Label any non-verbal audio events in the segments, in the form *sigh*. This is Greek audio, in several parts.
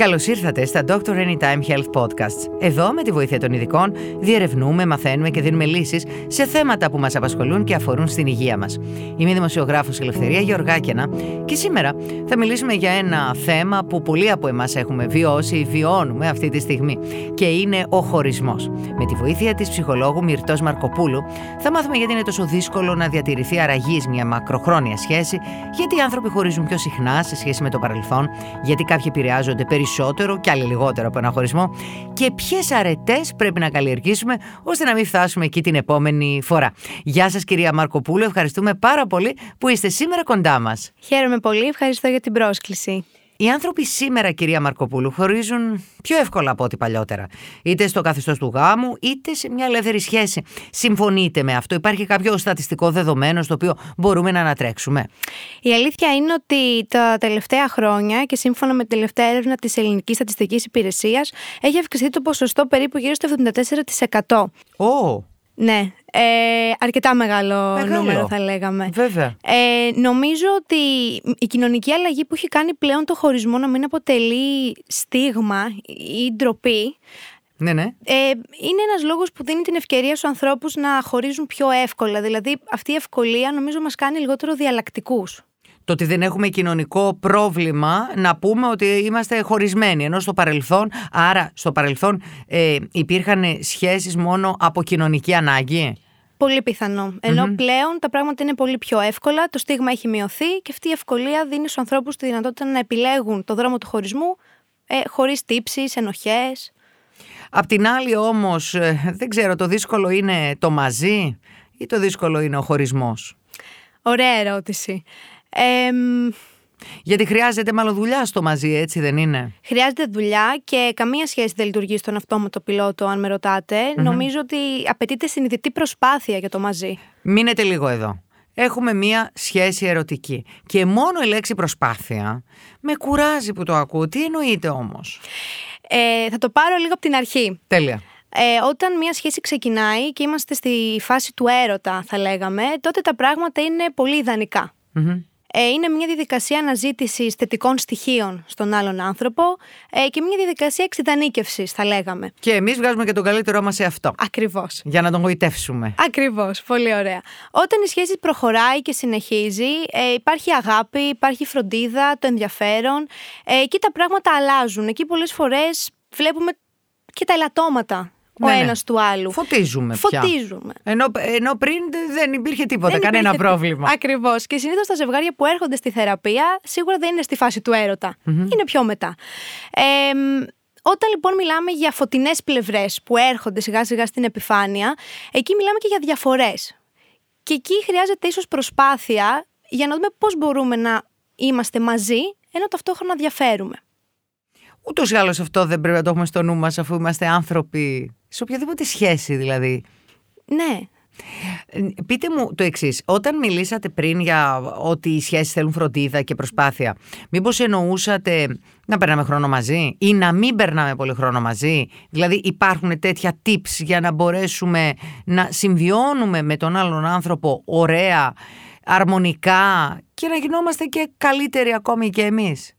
Καλώς ήρθατε στα Doctor Anytime Health Podcasts. Εδώ, με τη βοήθεια των ειδικών, διερευνούμε, μαθαίνουμε και δίνουμε λύσεις σε θέματα που μας απασχολούν και αφορούν στην υγεία μας. Είμαι η δημοσιογράφος Ελευθερία Γεωργάκαινα και σήμερα θα μιλήσουμε για ένα θέμα που πολλοί από εμάς έχουμε βιώσει ή βιώνουμε αυτή τη στιγμή και είναι ο χωρισμός. Με τη βοήθεια της ψυχολόγου Μυρτός Μαρκοπούλου θα μάθουμε γιατί είναι τόσο δύσκολο να διατηρηθεί αραγής μια μακροχρόνια σχέση, γιατί οι άνθρωποι χωρίζουν πιο συχνά σε σχέση με το παρελθόν, γιατί κάποιοι επηρεάζονται περισσότερο και άλλοι λιγότερο από ένα χωρισμό και ποιες αρετές πρέπει να καλλιεργήσουμε ώστε να μην φτάσουμε εκεί την επόμενη φορά. Γεια σας, κυρία Μαρκοπούλου. Ευχαριστούμε πάρα πολύ που είστε σήμερα κοντά μας. Χαίρομαι πολύ. Ευχαριστώ για την πρόσκληση. Οι άνθρωποι σήμερα, κυρία Μαρκοπούλου, χωρίζουν πιο εύκολα από ό,τι παλιότερα. Είτε στο καθεστώς του γάμου, είτε σε μια ελεύθερη σχέση. Συμφωνείτε με αυτό, υπάρχει κάποιο στατιστικό δεδομένο στο οποίο μπορούμε να ανατρέξουμε; Η αλήθεια είναι ότι τα τελευταία χρόνια και σύμφωνα με την τελευταία έρευνα της Ελληνικής Στατιστικής Υπηρεσίας έχει αυξηθεί το ποσοστό περίπου γύρω στο 74%. Ω, Ναι, ε, αρκετά μεγάλο, νούμερο θα λέγαμε. βέβαια. Ε, νομίζω ότι η κοινωνική αλλαγή που έχει κάνει πλέον το χωρισμό να μην αποτελεί στίγμα ή ντροπή Ναι, ναι. ε, είναι ένας λόγος που δίνει την ευκαιρία στους ανθρώπους να χωρίζουν πιο εύκολα. Δηλαδή αυτή η ευκολία νομίζω μας κάνει λιγότερο διαλλακτικούς. Το ότι δεν έχουμε κοινωνικό πρόβλημα να πούμε ότι είμαστε χωρισμένοι. Ενώ στο παρελθόν, άρα στο παρελθόν ε, υπήρχαν σχέσεις μόνο από κοινωνική ανάγκη. Πολύ πιθανό. Ενώ πλέον τα πράγματα είναι πολύ πιο εύκολα, το στίγμα έχει μειωθεί και αυτή η ευκολία δίνει στους ανθρώπους τη δυνατότητα να επιλέγουν το δρόμο του χωρισμού ε, χωρίς τύψεις, ενοχές. Απ' την άλλη όμως, ε, δεν ξέρω, το δύσκολο είναι το μαζί ή το δύσκολο είναι ο χωρισμός; Ωραία ερώτηση. Ε, μ, Γιατί χρειάζεται μάλλον δουλειά στο μαζί, έτσι δεν είναι; Χρειάζεται δουλειά και καμία σχέση δεν λειτουργεί στον αυτόματο πιλότο, αν με ρωτατε Νομίζω ότι απαιτείται συνειδητή προσπάθεια για το μαζί. Μείνετε λίγο εδώ. Έχουμε μία σχέση ερωτική. Και μόνο η λέξη προσπάθεια με κουράζει που το ακούω. Τι εννοείται όμως; Ε, θα το πάρω λίγο από την αρχή. Τέλεια. Ε, όταν μια σχέση ξεκινάει και είμαστε στη φάση του έρωτα, θα λέγαμε, τότε τα πράγματα είναι πολύ ιδανικά. Μμμ. Ε, είναι μια διαδικασία αναζήτησης θετικών στοιχείων στον άλλον άνθρωπο ε, και μια διαδικασία εξειδανίκευση, θα λέγαμε. Και εμείς βγάζουμε και τον καλύτερό μας σε αυτό. Ακριβώς. Για να τον γοητεύσουμε. Ακριβώς, πολύ ωραία. Όταν η σχέση προχωράει και συνεχίζει, ε, υπάρχει αγάπη, υπάρχει φροντίδα, το ενδιαφέρον. Ε, εκεί τα πράγματα αλλάζουν. Εκεί πολλές φορές βλέπουμε και τα ελαττώματα ο Ναι, ναι. ένας του άλλου. Φωτίζουμε πια. Φωτίζουμε. Ενώ, ενώ πριν δεν υπήρχε τίποτα, κανένα πρόβλημα. Ακριβώς. Και συνήθως τα ζευγάρια που έρχονται στη θεραπεία σίγουρα δεν είναι στη φάση του ερωτα Είναι πιο μετά. Ε, μ, όταν λοιπόν μιλάμε για φωτεινές πλευρές που έρχονται σιγά σιγά στην επιφάνεια, εκεί μιλάμε και για διαφορές. Και εκεί χρειάζεται ίσως προσπάθεια για να δούμε πώς μπορούμε να είμαστε μαζί, ενώ ταυτόχρονα διαφέρουμε. Ούτως ή άλλως αυτό δεν πρέπει να το έχουμε στο νου μας, αφού είμαστε άνθρωποι. Σε οποιαδήποτε σχέση δηλαδή. Ναι, Ε, Πείτε μου το εξής. Όταν μιλήσατε πριν για ότι οι σχέσεις θέλουν φροντίδα και προσπάθεια, μήπως εννοούσατε να περνάμε χρόνο μαζί ή να μην περνάμε πολύ χρόνο μαζί; Δηλαδή, υπάρχουν τέτοια tips για να μπορέσουμε να συμβιώνουμε με τον άλλον άνθρωπο ωραία, αρμονικά και να γινόμαστε και καλύτεροι ακόμη και εμείς;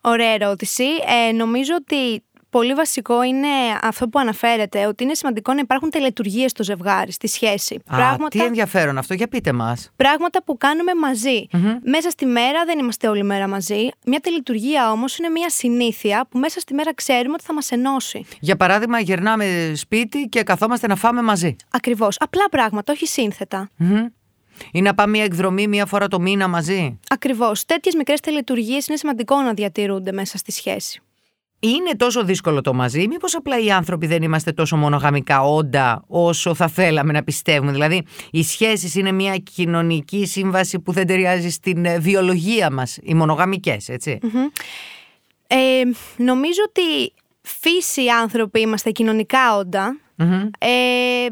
Ωραία ερώτηση. Ε, νομίζω ότι πολύ βασικό είναι αυτό που αναφέρεται, ότι είναι σημαντικό να υπάρχουν τελετουργίες στο ζευγάρι, στη σχέση. Α, τι ενδιαφέρον αυτό, για πείτε μας. πράγματα που κάνουμε μαζί. Μέσα στη μέρα δεν είμαστε όλη μέρα μαζί. Μια τελετουργία όμως είναι μια συνήθεια που μέσα στη μέρα ξέρουμε ότι θα μας ενώσει. Για παράδειγμα, γυρνάμε σπίτι και καθόμαστε να φάμε μαζί. Ακριβώς. Απλά πράγματα, όχι σύνθετα. Μμμ. Ή να πάμε μια εκδρομή μία φορά το μήνα μαζί. Ακριβώς. Τέτοιες μικρές τελετουργίες είναι σημαντικό να διατηρούνται μέσα στη σχέση. Είναι τόσο δύσκολο το μαζί, ή μήπως απλά οι άνθρωποι δεν είμαστε τόσο μονογαμικά όντα όσο θα θέλαμε να πιστεύουμε. Δηλαδή, οι σχέσεις είναι μια κοινωνική σύμβαση που δεν ταιριάζει στην ε, βιολογία μας, οι μονογαμικές, έτσι. Ε, νομίζω ότι φύση άνθρωποι είμαστε κοινωνικά όντα. Μμμ. Ε,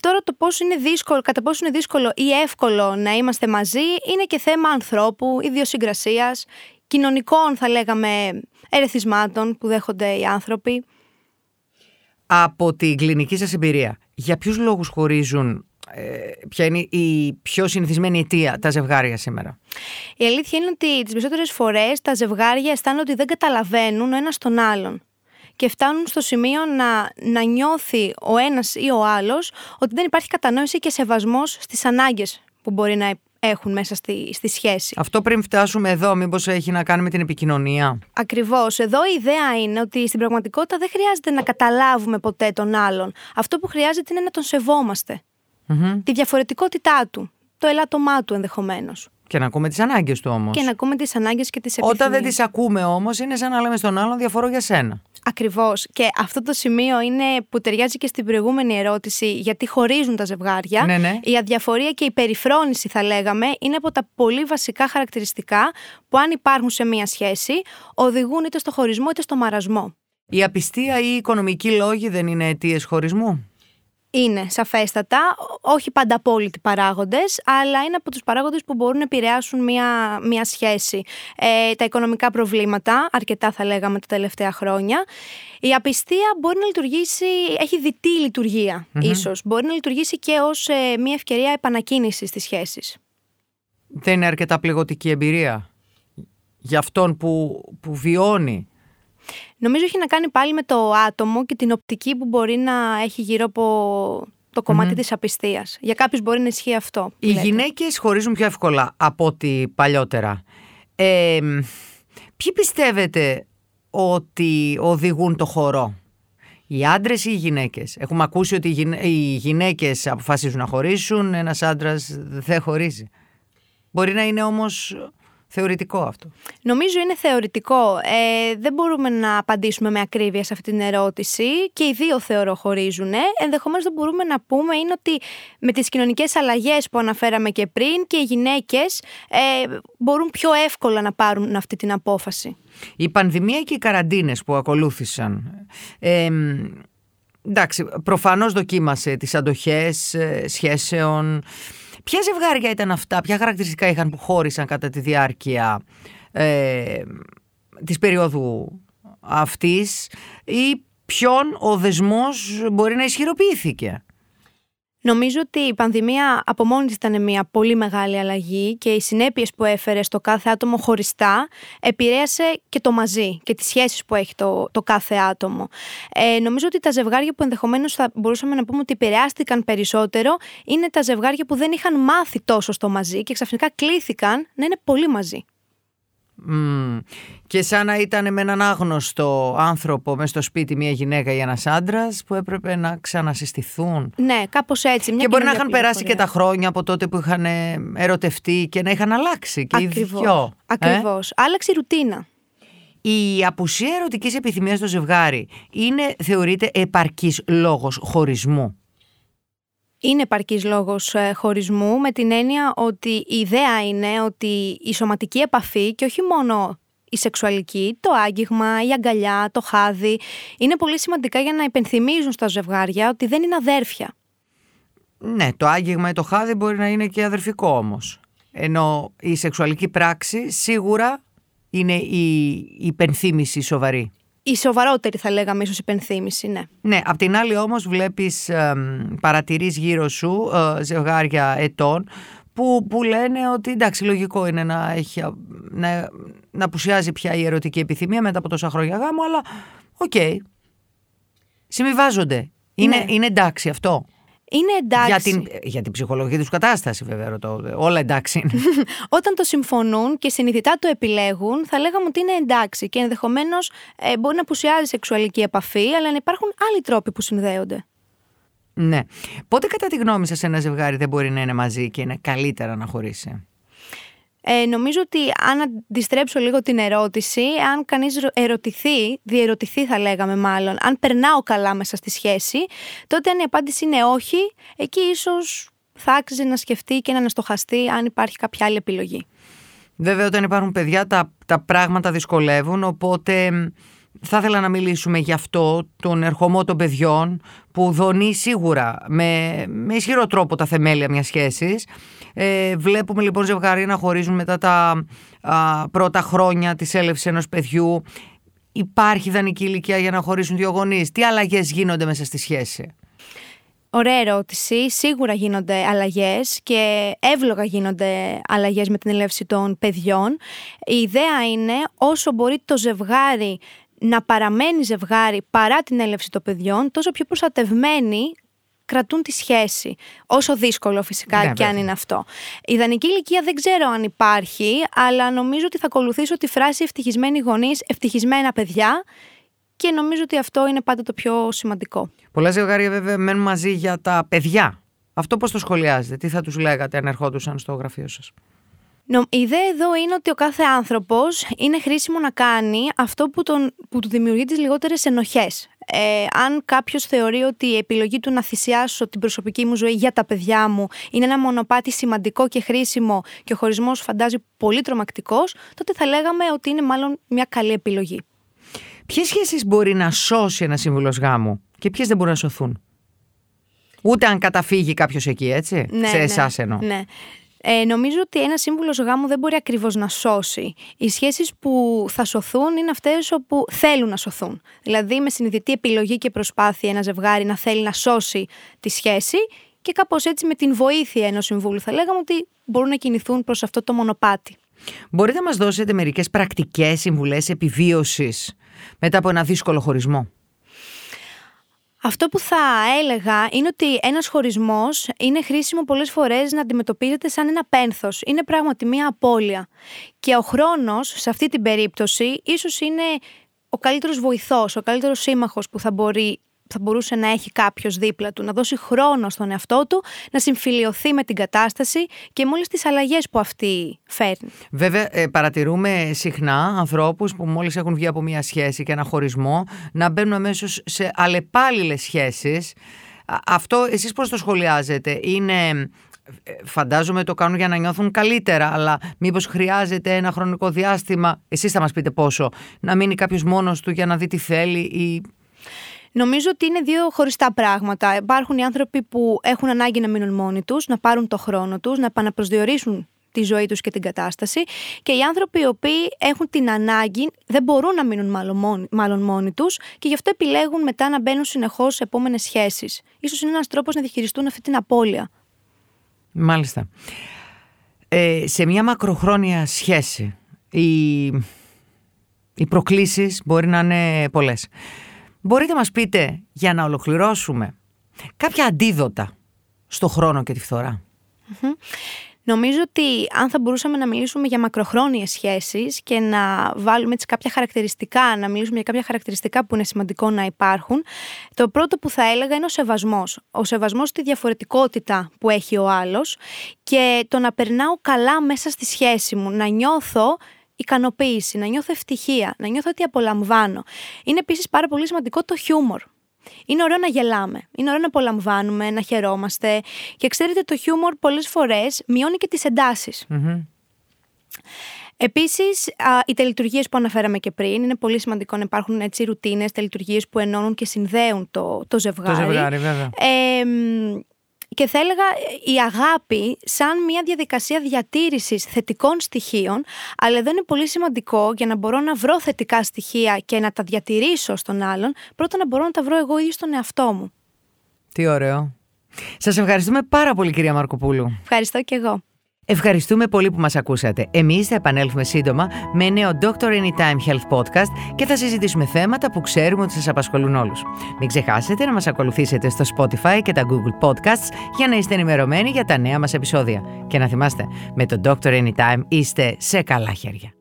τώρα το πόσο είναι δύσκολο, κατά πόσο είναι δύσκολο ή εύκολο να είμαστε μαζί είναι και θέμα ανθρώπου, ιδιοσυγκρασίας, κοινωνικών θα λέγαμε ερεθισμάτων που δέχονται οι άνθρωποι. Από την κλινική σας εμπειρία, για ποιους λόγους χωρίζουν ε, ποια είναι η πιο συνηθισμένη αιτία τα ζευγάρια σήμερα; Η αλήθεια είναι ότι τις περισσότερες φορές τα ζευγάρια αισθάνονται ότι δεν καταλαβαίνουν ο ένας τον άλλον και φτάνουν στο σημείο να, να νιώθει ο ένας ή ο άλλος ότι δεν υπάρχει κατανόηση και σεβασμός στις ανάγκες που μπορεί να έχουν μέσα στη, στη σχέση. Αυτό πριν φτάσουμε εδώ, μήπως έχει να κάνει με την επικοινωνία; Ακριβώς. Εδώ η ιδέα είναι ότι στην πραγματικότητα δεν χρειάζεται να καταλάβουμε ποτέ τον άλλον. Αυτό που χρειάζεται είναι να τον σεβομαστε Τη διαφορετικότητά του. Το ελάττωμά του ενδεχομένως. Και να ακούμε τις ανάγκες του όμως. Και να ακούμε τις ανάγκες και τις επιθυμίε. Όταν δεν τις ακούμε όμως, είναι σαν να λέμε στον άλλον διαφορώ για σένα. Ακριβώς. Και αυτό το σημείο είναι που ταιριάζει και στην προηγούμενη ερώτηση, γιατί χωρίζουν τα ζευγάρια. Ναι, ναι. Η αδιαφορία και η περιφρόνηση, θα λέγαμε, είναι από τα πολύ βασικά χαρακτηριστικά που, αν υπάρχουν σε μία σχέση, οδηγούν είτε στο χωρισμό είτε στο μαρασμό. Η απιστία ή οι οικονομικοί λόγοι δεν είναι αιτίες χωρισμού; Είναι σαφέστατα, όχι πάντα απόλυτοι παράγοντες, αλλά είναι από τους παράγοντες που μπορούν να επηρεάσουν μια, μια σχέση. Ε, τα οικονομικά προβλήματα, αρκετά θα λέγαμε τα τελευταία χρόνια. Η απιστία μπορεί να λειτουργήσει, έχει διτή λειτουργία ίσως. Μπορεί να λειτουργήσει και ως ε, μια ευκαιρία επανακίνησης στις σχέσεις. Δεν είναι αρκετά πληγωτική εμπειρία για αυτόν που, που βιώνει Νομίζω έχει να κάνει πάλι με το άτομο και την οπτική που μπορεί να έχει γύρω από το κομματι της απιστίας. Για κάποιους μπορεί να ισχύει αυτό. Οι λέτε. γυναίκες χωρίζουν πιο εύκολα από ό,τι παλιότερα. Ε, ποιοι πιστεύετε ότι οδηγούν το χορό; Οι άντρες ή οι γυναίκες; Έχουμε ακούσει ότι οι γυναίκες αποφασίζουν να χωρίσουν, ένας άντρας δεν χωρίζει. Μπορεί να είναι όμως θεωρητικό αυτό. Νομίζω είναι θεωρητικό. Ε, δεν μπορούμε να απαντήσουμε με ακρίβεια σε αυτή την ερώτηση και οι δύο θεωρώ χωρίζουν. Ενδεχομένως δεν μπορούμε να πούμε είναι ότι με τις κοινωνικές αλλαγές που αναφέραμε και πριν και οι γυναίκες ε, μπορούν πιο εύκολα να πάρουν αυτή την απόφαση. Η πανδημία και οι καραντίνες που ακολούθησαν... Ε, εντάξει, προφανώς δοκίμασε τις αντοχές ε, σχέσεων, Ποια ζευγάρια ήταν αυτά, ποια χαρακτηριστικά είχαν που χώρισαν κατά τη διάρκεια ε, της περίοδου αυτής ή ποιον ο δεσμός μπορεί να ισχυροποιήθηκε; Νομίζω ότι η πανδημία από μόνη της ήταν μια πολύ μεγάλη αλλαγή και οι συνέπειες που έφερε στο κάθε άτομο χωριστά επηρέασε και το μαζί και τις σχέσεις που έχει το, το κάθε άτομο. Ε, νομίζω ότι τα ζευγάρια που ενδεχομένως θα μπορούσαμε να πούμε ότι επηρεάστηκαν περισσότερο είναι τα ζευγάρια που δεν είχαν μάθει τόσο στο μαζί και ξαφνικά κλήθηκαν να είναι πολύ μαζί. Και σαν να ήταν με έναν άγνωστο άνθρωπο μέσα στο σπίτι μια γυναίκα ή ένας άντρας που έπρεπε να ξανασυστηθούν. Ναι, κάπως έτσι. Μια και μπορεί να είχαν περάσει και τα χρόνια από τότε που είχαν ερωτευτεί και να είχαν αλλάξει και Ακριβώς. οι δυο. Ακριβώς. Ε; Άλλαξε η ρουτίνα. Η απουσία ερωτικής επιθυμίας στο ζευγάρι είναι, θεωρείται, επαρκής λόγος χωρισμού είναι επαρκής λόγος ε, χωρισμού με την έννοια ότι η ιδέα είναι ότι η σωματική επαφή και όχι μόνο η σεξουαλική, το άγγιγμα, η αγκαλιά, το χάδι είναι πολύ σημαντικά για να υπενθυμίζουν στα ζευγάρια ότι δεν είναι αδέρφια. Ναι, το άγγιγμα ή το χάδι μπορεί να είναι και αδερφικό όμως. Ενώ η σεξουαλική πράξη σίγουρα είναι η υπενθύμηση σοβαρή η σοβαρότερη θα λέγαμε ίσως υπενθύμηση, ναι. Ναι, απ' την άλλη όμως βλέπεις, ε, παρατηρείς γύρω σου ε, ζευγάρια ετών που, που λένε ότι εντάξει λογικό είναι να, έχει, να, να απουσιάζει πια η ερωτική επιθυμία μετά από τόσα χρόνια γάμου, αλλά OK. Okay. Συμβιβάζονται. Είναι, ναι. είναι εντάξει αυτό; Είναι εντάξει. Για την, για την ψυχολογική τους κατάσταση, βέβαια. Ρωτώ. Όλα εντάξει είναι. *laughs* Όταν το συμφωνούν και συνειδητά το επιλέγουν, θα λέγαμε ότι είναι εντάξει. Και ενδεχομένως ε, μπορεί να απουσιάζει σεξουαλική επαφή, αλλά να υπάρχουν άλλοι τρόποι που συνδέονται. Ναι. Πότε, κατά τη γνώμη σας, ένα ζευγάρι δεν μπορεί να είναι μαζί και είναι καλύτερα να χωρίσει; Ε, νομίζω ότι αν αντιστρέψω λίγο την ερώτηση, αν κανείς ερωτηθεί, διερωτηθεί θα λέγαμε μάλλον, αν περνάω καλά μέσα στη σχέση, τότε αν η απάντηση είναι όχι, εκεί ίσως θα άξιζε να σκεφτεί και να αναστοχαστεί αν υπάρχει κάποια άλλη επιλογή. Βέβαια όταν υπάρχουν παιδιά τα, τα πράγματα δυσκολεύουν, οπότε θα ήθελα να μιλήσουμε γι' αυτό, τον ερχομό των παιδιών που δονεί σίγουρα με, με ισχυρό τρόπο τα θεμέλια μιας σχέσης. Ε, βλέπουμε λοιπόν ζευγάρια να χωρίζουν μετά τα πρώτα χρόνια της έλευσης ενός παιδιού. Υπάρχει ιδανική ηλικία για να χωρίσουν δύο γονείς. Τι αλλαγές γίνονται μέσα στη σχέση; Ωραία ερώτηση. Σίγουρα γίνονται αλλαγές και εύλογα γίνονται αλλαγές με την έλευση των παιδιών. Η ιδέα είναι όσο μπορεί το ζευγάρι να παραμένει ζευγάρι παρά την έλευση των παιδιών, τόσο πιο προστατευμένοι κρατούν τη σχέση. Όσο δύσκολο φυσικά ναι, και αν είναι αυτό. Η ιδανική ηλικία δεν ξέρω αν υπάρχει, αλλά νομίζω ότι θα ακολουθήσω τη φράση ευτυχισμένοι γονείς, ευτυχισμένα παιδιά και νομίζω ότι αυτό είναι πάντα το πιο σημαντικό. Πολλά ζευγάρια βέβαια μένουν μαζί για τα παιδιά. Αυτό πώς το σχολιάζετε, τι θα τους λέγατε αν ερχόντουσαν στο γραφείο σας; Η ιδέα εδώ είναι ότι ο κάθε άνθρωπος είναι χρήσιμο να κάνει αυτό που, τον, που του δημιουργεί τις λιγότερες ενοχές. Ε, αν κάποιος θεωρεί ότι η επιλογή του να θυσιάσω την προσωπική μου ζωή για τα παιδιά μου είναι ένα μονοπάτι σημαντικό και χρήσιμο και ο χωρισμός φαντάζει πολύ τρομακτικός, τότε θα λέγαμε ότι είναι μάλλον μια καλή επιλογή. Ποιες σχέσεις μπορεί να σώσει ένα σύμβουλος γάμου και ποιες δεν μπορούν να σωθούν; Ούτε αν καταφύγει κάποιος εκεί, έτσι; Ναι, σε ναι, εσάς εννοώ. Ναι. Ε, νομίζω ότι ένα σύμβουλος γάμου δεν μπορεί ακριβώς να σώσει. Οι σχέσεις που θα σωθούν είναι αυτές όπου θέλουν να σωθούν. Δηλαδή, με συνειδητή επιλογή και προσπάθεια ένα ζευγάρι να θέλει να σώσει τη σχέση και κάπως έτσι με την βοήθεια ενός συμβούλου θα λέγαμε ότι μπορούν να κινηθούν προς αυτό το μονοπάτι. Μπορείτε να μας δώσετε μερικές πρακτικές συμβουλές επιβίωσης μετά από ένα δύσκολο χωρισμό; Αυτό που θα έλεγα είναι ότι ένας χωρισμός είναι χρήσιμο πολλές φορές να αντιμετωπίζεται σαν ένα πένθος. Είναι πράγματι μία απώλεια. Και ο χρόνος σε αυτή την περίπτωση ίσως είναι ο καλύτερος βοηθός, ο καλύτερος σύμμαχος που θα μπορεί θα μπορούσε να έχει κάποιος δίπλα του, να δώσει χρόνο στον εαυτό του, να συμφιλειωθεί με την κατάσταση και με όλε τις αλλαγές που αυτή φέρνει. Βέβαια, ε, παρατηρούμε συχνά ανθρώπους που μόλις έχουν βγει από μια σχέση και ένα χωρισμό να μπαίνουν αμέσως σε αλλεπάλληλες σχέσεις. Αυτό εσείς πώς το σχολιάζετε, είναι ε, φαντάζομαι το κάνουν για να νιώθουν καλύτερα, αλλά μήπως χρειάζεται ένα χρονικό διάστημα, εσείς θα μας πείτε πόσο, να μείνει κάποιος μόνος του για να δει τι θέλει ή Νομίζω ότι είναι δύο χωριστά πράγματα. Υπάρχουν οι άνθρωποι που έχουν ανάγκη να μείνουν μόνοι τους, να πάρουν το χρόνο τους, να επαναπροσδιορίσουν τη ζωή τους και την κατάσταση. Και οι άνθρωποι οι οποίοι έχουν την ανάγκη, δεν μπορούν να μείνουν μάλλον μόνοι, μάλλον μόνοι τους και γι' αυτό επιλέγουν μετά να μπαίνουν συνεχώς σε επόμενες σχέσεις. σω είναι ένας τρόπος να διαχειριστούν αυτή την απώλεια. Μάλιστα. Ε, σε μια μακροχρόνια σχέση, οι, οι προκλήσεις μπορεί να είναι πολλές. Μπορείτε να μας πείτε για να ολοκληρώσουμε κάποια αντίδοτα στο χρόνο και τη φθορα Νομίζω ότι αν θα μπορούσαμε να μιλήσουμε για μακροχρόνιες σχέσεις και να βάλουμε έτσι κάποια χαρακτηριστικά, να μιλήσουμε για κάποια χαρακτηριστικά που είναι σημαντικό να υπάρχουν, το πρώτο που θα έλεγα είναι ο σεβασμός. Ο σεβασμός στη διαφορετικότητα που έχει ο άλλος και το να περνάω καλά μέσα στη σχέση μου, να νιώθω ικανοποίηση, να νιώθω ευτυχία, να νιώθω ότι απολαμβάνω. Είναι επίσης πάρα πολύ σημαντικό το χιούμορ. Είναι ωραίο να γελάμε, είναι ωραίο να απολαμβάνουμε, να χαιρόμαστε. Και ξέρετε, το χιούμορ πολλές φορές μειώνει και τις εντάσεις. Mm-hmm. Επίσης, οι τελειτουργίες που αναφέραμε και πριν, είναι πολύ σημαντικό να υπάρχουν έτσι ρουτίνες, τελειτουργίες που ενώνουν και συνδέουν το, το ζευγάρι. Το ζευγάρι, βέβαια. Ε, και θα έλεγα η αγάπη σαν μια διαδικασία διατήρησης θετικών στοιχείων, αλλά εδώ είναι πολύ σημαντικό για να μπορώ να βρω θετικά στοιχεία και να τα διατηρήσω στον άλλον, πρώτα να μπορώ να τα βρω εγώ ήδη στον εαυτό μου. Τι ωραίο. Σας ευχαριστούμε πάρα πολύ κυρία Μαρκοπούλου. Ευχαριστώ και εγώ. Ευχαριστούμε πολύ που μας ακούσατε. Εμείς θα επανέλθουμε σύντομα με νέο Doctor Anytime Health Podcast και θα συζητήσουμε θέματα που ξέρουμε ότι σας απασχολούν όλους. Μην ξεχάσετε να μας ακολουθήσετε στο Spotify και τα Google Podcasts για να είστε ενημερωμένοι για τα νέα μας επεισόδια. Και να θυμάστε, με το Doctor Anytime είστε σε καλά χέρια.